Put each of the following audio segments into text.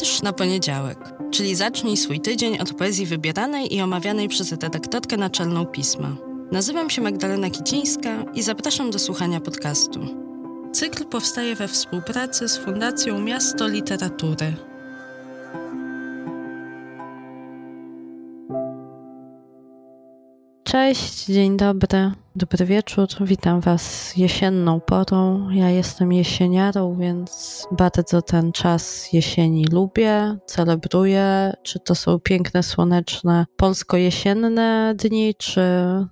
Wiersz na poniedziałek, czyli zacznij swój tydzień od poezji wybieranej i omawianej przez redaktorkę naczelną pisma. Nazywam się Magdalena Kicińska i zapraszam do słuchania podcastu. Cykl powstaje we współpracy z Fundacją Miasto Literatury. Cześć, dzień dobry. Dobry wieczór, witam Was jesienną porą. Ja jestem jesieniarą, więc bardzo ten czas jesieni lubię, celebruję. Czy to są piękne, słoneczne, polsko-jesienne dni, czy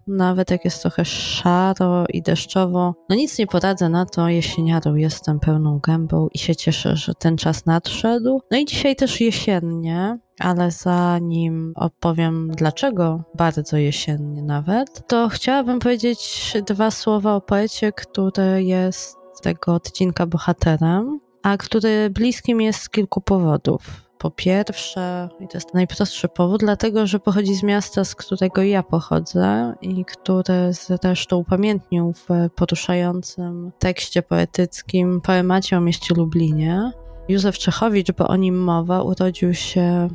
nawet jak jest trochę szaro i deszczowo. No nic nie poradzę na to, jesieniarą jestem pełną gębą i się cieszę, że ten czas nadszedł. No i dzisiaj też jesiennie, ale zanim opowiem dlaczego bardzo jesiennie nawet, to chciałabym powiedzieć dwa słowa o poecie, który jest tego odcinka bohaterem, a który bliskim jest z kilku powodów. Po pierwsze, i to jest najprostszy powód, dlatego że pochodzi z miasta, z którego ja pochodzę i który zresztą upamiętnił w poruszającym tekście poetyckim poemacie o mieście Lublinie. Józef Czechowicz, bo o nim mowa, urodził się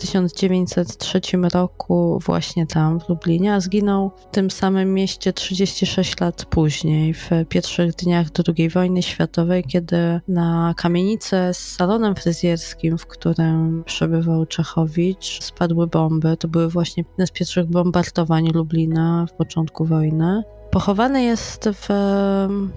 1903 roku właśnie tam w Lublinie, a zginął w tym samym mieście 36 lat później, w pierwszych dniach II wojny światowej, kiedy na kamienicę z salonem fryzjerskim, w którym przebywał Czechowicz, spadły bomby. To były właśnie jedne z pierwszych bombardowań Lublina w początku wojny. Pochowany jest w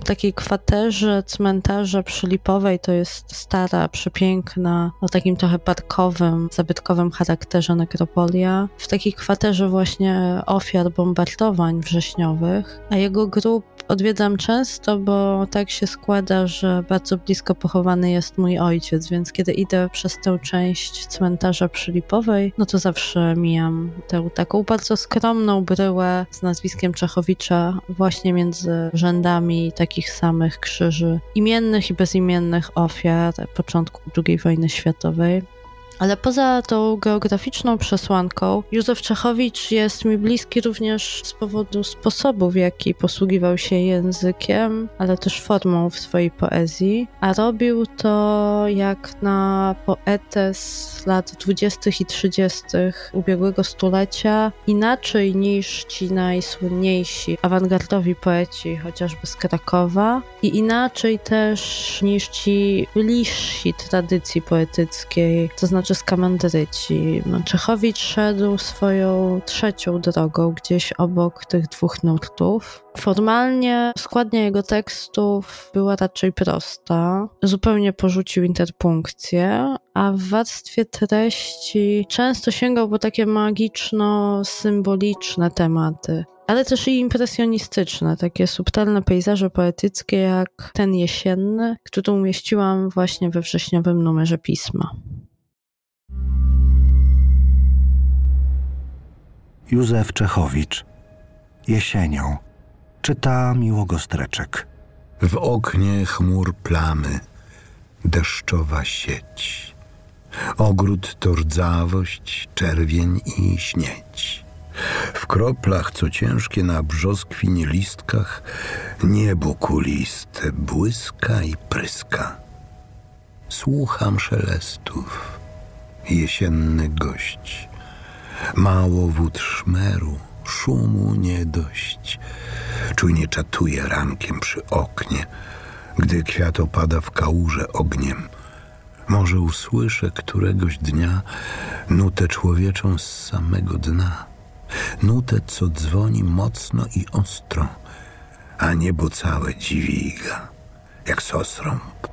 takiej kwaterze cmentarza przylipowej. To jest stara, przepiękna, o takim trochę parkowym, zabytkowym charakterze nekropolia. W takiej kwaterze właśnie ofiar bombardowań wrześniowych, a jego grób odwiedzam często, bo tak się składa, że bardzo blisko pochowany jest mój ojciec, więc kiedy idę przez tę część cmentarza przylipowej, no to zawsze mijam tę taką bardzo skromną bryłę z nazwiskiem Czechowicza właśnie między rzędami takich samych krzyży imiennych i bezimiennych ofiar początku II wojny światowej. Ale poza tą geograficzną przesłanką, Józef Czechowicz jest mi bliski również z powodu sposobu, w jaki posługiwał się językiem, ale też formą w swojej poezji, a robił to jak na poetę z lat 20. i 30. ubiegłego stulecia, inaczej niż ci najsłynniejsi awangardowi poeci, chociażby z Krakowa, i inaczej też niż ci bliżsi tradycji poetyckiej, to znaczy z Kamandryci. Czechowicz szedł swoją trzecią drogą gdzieś obok tych dwóch nurtów. Formalnie składnia jego tekstów była raczej prosta. Zupełnie porzucił interpunkcję, a w warstwie treści często sięgał po takie magiczno-symboliczne tematy ale też i impresjonistyczne, takie subtelne pejzaże poetyckie, jak ten jesienny, który umieściłam właśnie we wrześniowym numerze pisma. Józef Czechowicz. Jesienią. Czyta Miłogostreczek. W oknie chmur plamy, deszczowa sieć. Ogród to rdzawość, czerwień i śnieć. W kroplach, co ciężkie na brzoskwin listkach, niebo kuliste błyska i pryska. Słucham szelestów, jesienny gość Mało wód szmeru, szumu nie dość. Czujnie czatuje rankiem przy oknie, gdy kwiat opada w kałuże ogniem. Może usłyszę któregoś dnia nutę człowieczą z samego dna. Nutę, co dzwoni mocno i ostro, a niebo całe dziwiga, jak sostrąb.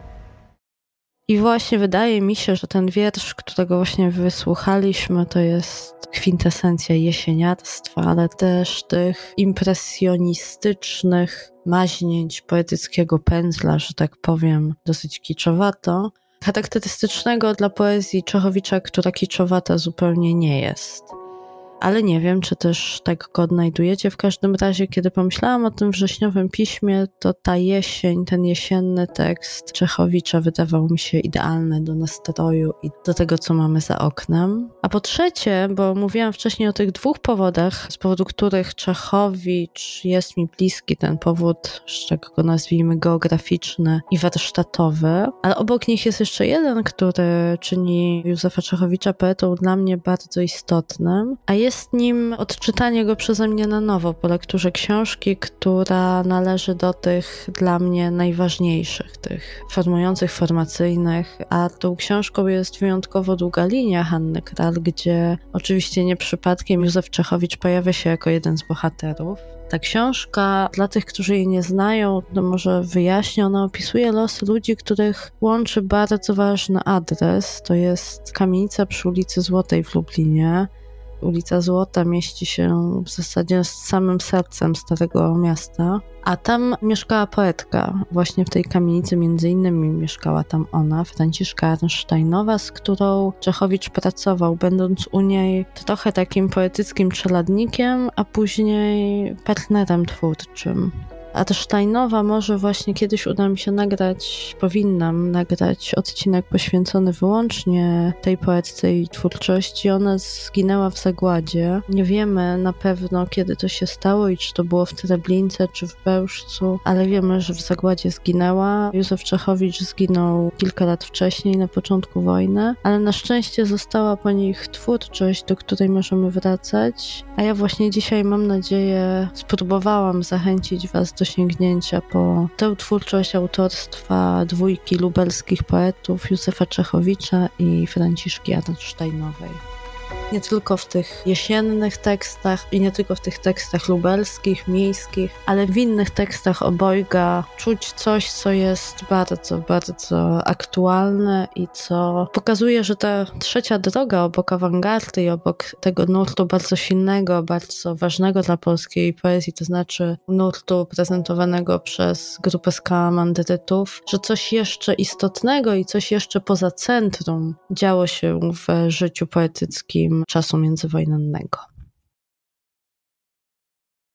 I właśnie wydaje mi się, że ten wiersz, którego właśnie wysłuchaliśmy, to jest kwintesencja jesieniarstwa, ale też tych impresjonistycznych maźnięć poetyckiego pędzla, że tak powiem, dosyć kiczowato, charakterystycznego dla poezji Czechowicza, która kiczowata zupełnie nie jest. Ale nie wiem, czy też tak go odnajdujecie. W każdym razie, kiedy pomyślałam o tym wrześniowym piśmie, to ta jesień, ten jesienny tekst Czechowicza wydawał mi się idealny do nastroju i do tego, co mamy za oknem. A po trzecie, bo mówiłam wcześniej o tych dwóch powodach, z powodu których Czechowicz jest mi bliski, ten powód, że tak go nazwijmy, geograficzny i warsztatowy, ale obok nich jest jeszcze jeden, który czyni Józefa Czechowicza poetą dla mnie bardzo istotnym, a jest nim odczytanie go przeze mnie na nowo po lekturze książki, która należy do tych dla mnie najważniejszych, tych formujących, formacyjnych, a tą książką jest wyjątkowo długa linia Hanny Kral, gdzie oczywiście nie przypadkiem Józef Czechowicz pojawia się jako jeden z bohaterów. Ta książka, dla tych, którzy jej nie znają, to może wyjaśnię, ona opisuje losy ludzi, których łączy bardzo ważny adres. To jest kamienica przy ulicy Złotej w Lublinie. Ulica Złota mieści się w zasadzie z samym sercem Starego Miasta. A tam mieszkała poetka, właśnie w tej kamienicy między innymi mieszkała tam ona, Franciszka Arnsteinowa, z którą Czechowicz pracował, będąc u niej trochę takim poetyckim czeladnikiem, a później partnerem twórczym. A Tajnowa może właśnie kiedyś uda mi się nagrać, powinnam nagrać odcinek poświęcony wyłącznie tej poetce i twórczości. Ona zginęła w zagładzie. Nie wiemy na pewno, kiedy to się stało i czy to było w Treblince, czy w Bełżcu, ale wiemy, że w zagładzie zginęła. Józef Czechowicz zginął kilka lat wcześniej, na początku wojny, ale na szczęście została po nich twórczość, do której możemy wracać. A ja właśnie dzisiaj mam nadzieję, spróbowałam zachęcić Was do sięgnięcia po tę twórczość autorstwa dwójki lubelskich poetów Józefa Czechowicza i Franciszki Adensteinowej nie tylko w tych jesiennych tekstach i nie tylko w tych tekstach lubelskich, miejskich, ale w innych tekstach obojga czuć coś, co jest bardzo, bardzo aktualne i co pokazuje, że ta trzecia droga obok awangardy i obok tego nurtu bardzo silnego, bardzo ważnego dla polskiej poezji, to znaczy nurtu prezentowanego przez grupę skalamandyrytów, że coś jeszcze istotnego i coś jeszcze poza centrum działo się w życiu poetyckim czasu międzywojennego.